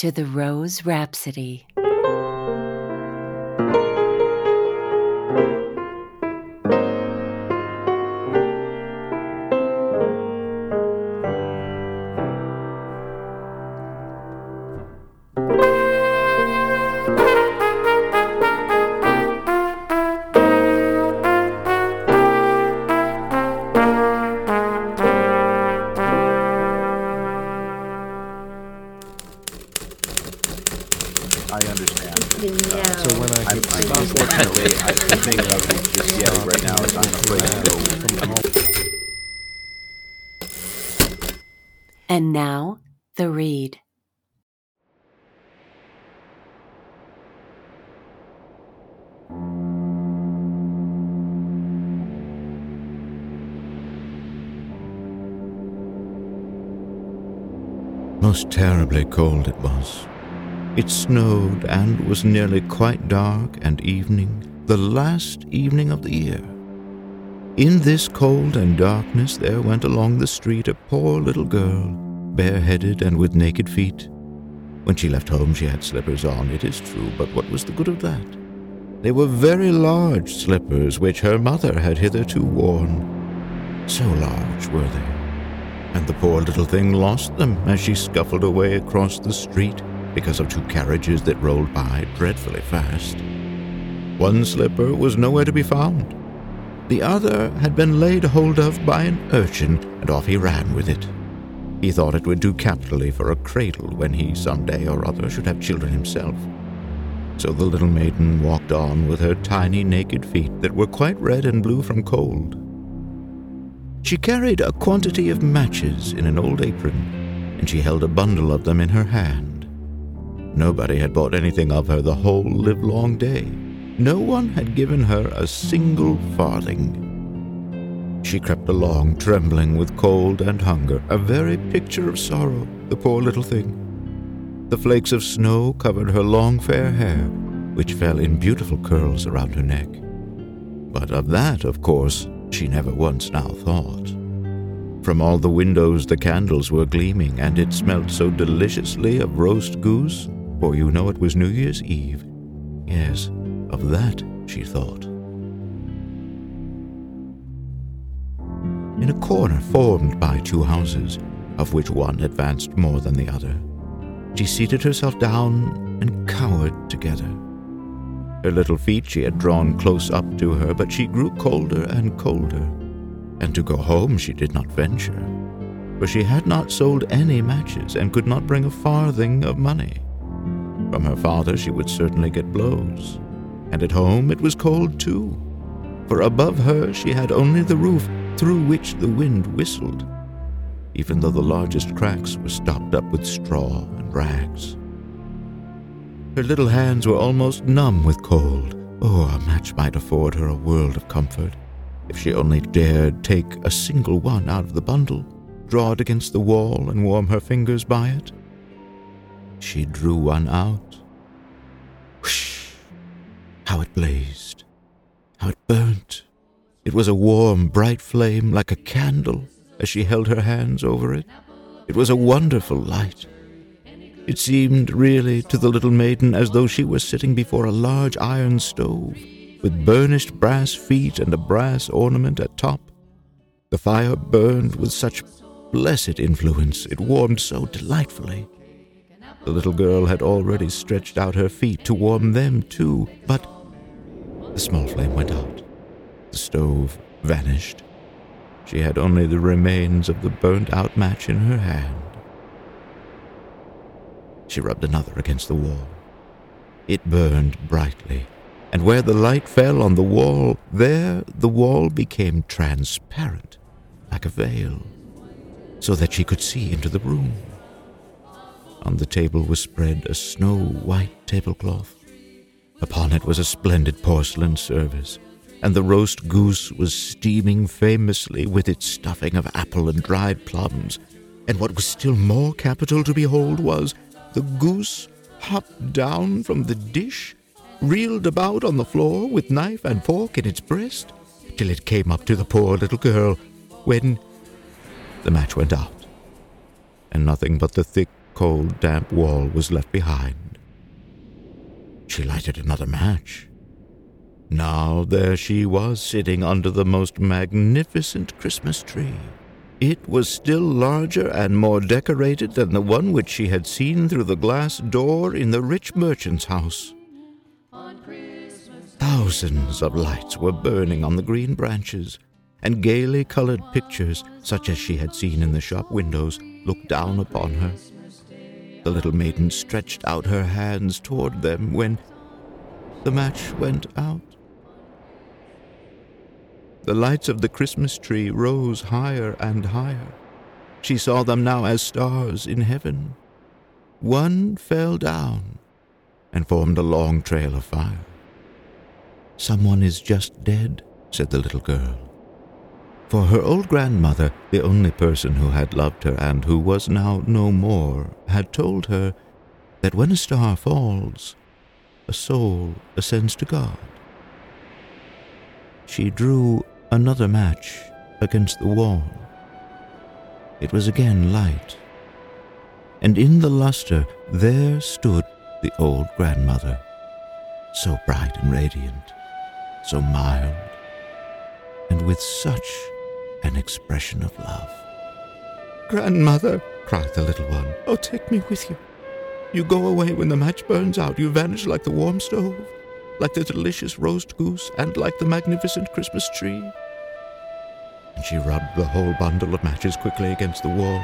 To the Rose Rhapsody. I understand. No. So when I I'm, get I'm unfortunately, I I think of it just yelling right now is I'm afraid to go. And now, the read. Most terribly cold it was. It snowed and was nearly quite dark and evening, the last evening of the year. In this cold and darkness there went along the street a poor little girl, bareheaded and with naked feet. When she left home she had slippers on, it is true, but what was the good of that? They were very large slippers which her mother had hitherto worn. So large were they and the poor little thing lost them as she scuffled away across the street because of two carriages that rolled by dreadfully fast. One slipper was nowhere to be found. The other had been laid hold of by an urchin, and off he ran with it. He thought it would do capitally for a cradle when he some day or other should have children himself. So the little maiden walked on with her tiny naked feet that were quite red and blue from cold. She carried a quantity of matches in an old apron, and she held a bundle of them in her hand. Nobody had bought anything of her the whole livelong day. No one had given her a single farthing. She crept along, trembling with cold and hunger, a very picture of sorrow, the poor little thing. The flakes of snow covered her long fair hair, which fell in beautiful curls around her neck. But of that, of course, she never once now thought. From all the windows the candles were gleaming, and it smelt so deliciously of roast goose, for you know it was New Year's Eve. Yes, of that she thought. In a corner formed by two houses, of which one advanced more than the other, she seated herself down and cowered together. Her little feet she had drawn close up to her, but she grew colder and colder, and to go home she did not venture, for she had not sold any matches and could not bring a farthing of money. From her father she would certainly get blows, and at home it was cold too, for above her she had only the roof through which the wind whistled, even though the largest cracks were stopped up with straw and rags. Her little hands were almost numb with cold. Oh, a match might afford her a world of comfort, if she only dared take a single one out of the bundle, draw it against the wall, and warm her fingers by it. She drew one out. Whoosh! How it blazed! How it burnt! It was a warm, bright flame like a candle as she held her hands over it. It was a wonderful light. It seemed really to the little maiden as though she were sitting before a large iron stove, with burnished brass feet and a brass ornament at top. The fire burned with such blessed influence, it warmed so delightfully. The little girl had already stretched out her feet to warm them too, but the small flame went out. The stove vanished. She had only the remains of the burnt out match in her hand. She rubbed another against the wall. It burned brightly, and where the light fell on the wall, there the wall became transparent, like a veil, so that she could see into the room. On the table was spread a snow white tablecloth. Upon it was a splendid porcelain service, and the roast goose was steaming famously with its stuffing of apple and dried plums. And what was still more capital to behold was the goose hopped down from the dish, reeled about on the floor with knife and fork in its breast, till it came up to the poor little girl, when the match went out, and nothing but the thick, cold, damp wall was left behind. She lighted another match. Now there she was sitting under the most magnificent Christmas tree. It was still larger and more decorated than the one which she had seen through the glass door in the rich merchant's house. Thousands of lights were burning on the green branches, and gaily colored pictures, such as she had seen in the shop windows, looked down upon her. The little maiden stretched out her hands toward them when the match went out. The lights of the Christmas tree rose higher and higher. She saw them now as stars in heaven. One fell down and formed a long trail of fire. Someone is just dead, said the little girl. For her old grandmother, the only person who had loved her and who was now no more, had told her that when a star falls, a soul ascends to God. She drew another match against the wall. It was again light, and in the luster there stood the old grandmother, so bright and radiant, so mild, and with such an expression of love. Grandmother, cried the little one, oh, take me with you. You go away when the match burns out. You vanish like the warm stove, like the delicious roast goose, and like the magnificent Christmas tree. And she rubbed the whole bundle of matches quickly against the wall,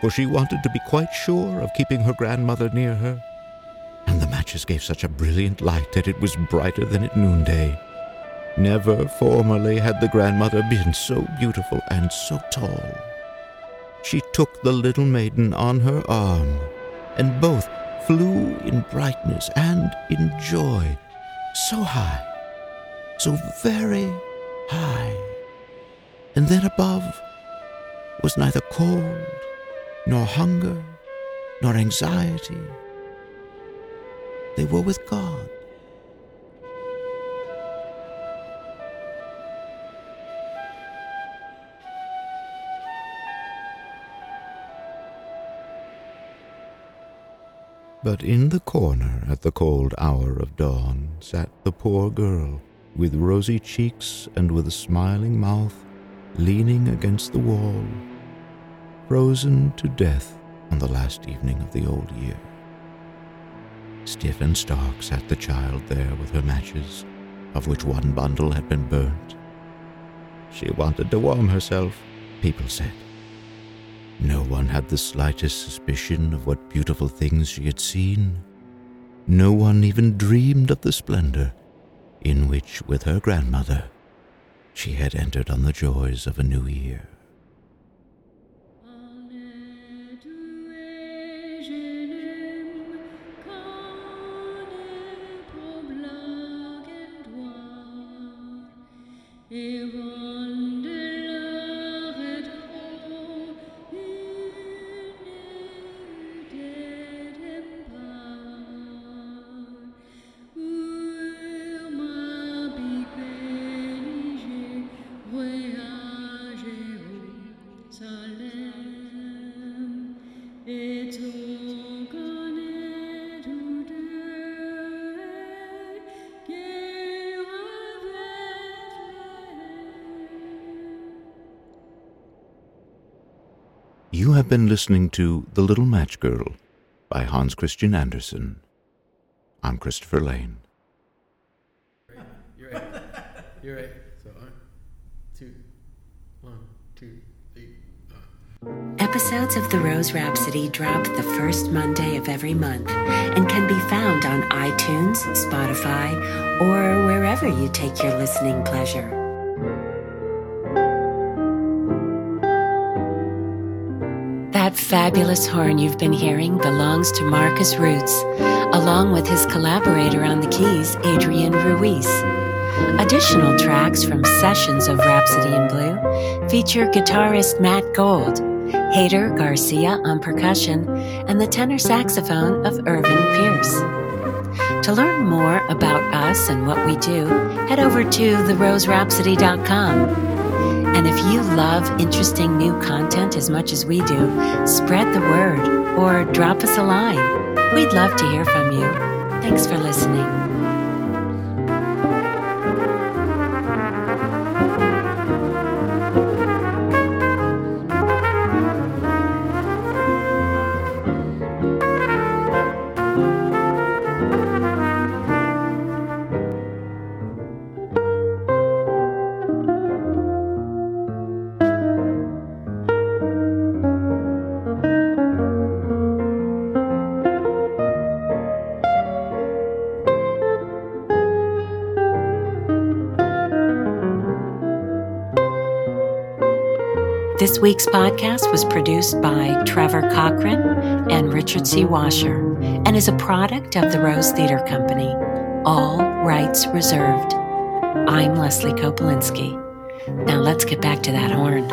for she wanted to be quite sure of keeping her grandmother near her. And the matches gave such a brilliant light that it was brighter than at noonday. Never formerly had the grandmother been so beautiful and so tall. She took the little maiden on her arm, and both flew in brightness and in joy, so high, so very high. And then above was neither cold, nor hunger, nor anxiety. They were with God. But in the corner at the cold hour of dawn sat the poor girl, with rosy cheeks and with a smiling mouth, leaning against the wall, frozen to death on the last evening of the old year. Stiff and stark sat the child there with her matches, of which one bundle had been burnt. She wanted to warm herself, people said. No one had the slightest suspicion of what beautiful things she had seen. No one even dreamed of the splendor in which, with her grandmother, she had entered on the joys of a new year. Have been listening to The Little Match Girl by Hans Christian Andersen. I'm Christopher Lane. You're right. You're right. So, one, two, one, two, three. Uh. Episodes of The Rose Rhapsody drop the first Monday of every month and can be found on iTunes, Spotify, or wherever you take your listening pleasure. That fabulous horn you've been hearing belongs to Marcus Roots, along with his collaborator on the keys, Adrian Ruiz. Additional tracks from sessions of Rhapsody in Blue feature guitarist Matt Gold, Hader Garcia on percussion, and the tenor saxophone of Irvin Pierce. To learn more about us and what we do, head over to theroserhapsody.com. And if you love interesting new content as much as we do, spread the word or drop us a line. We'd love to hear from you. Thanks for listening. week's podcast was produced by Trevor Cochran and Richard C. Washer and is a product of the Rose Theater Company. All rights reserved. I'm Leslie Kopolinski. Now let's get back to that horn.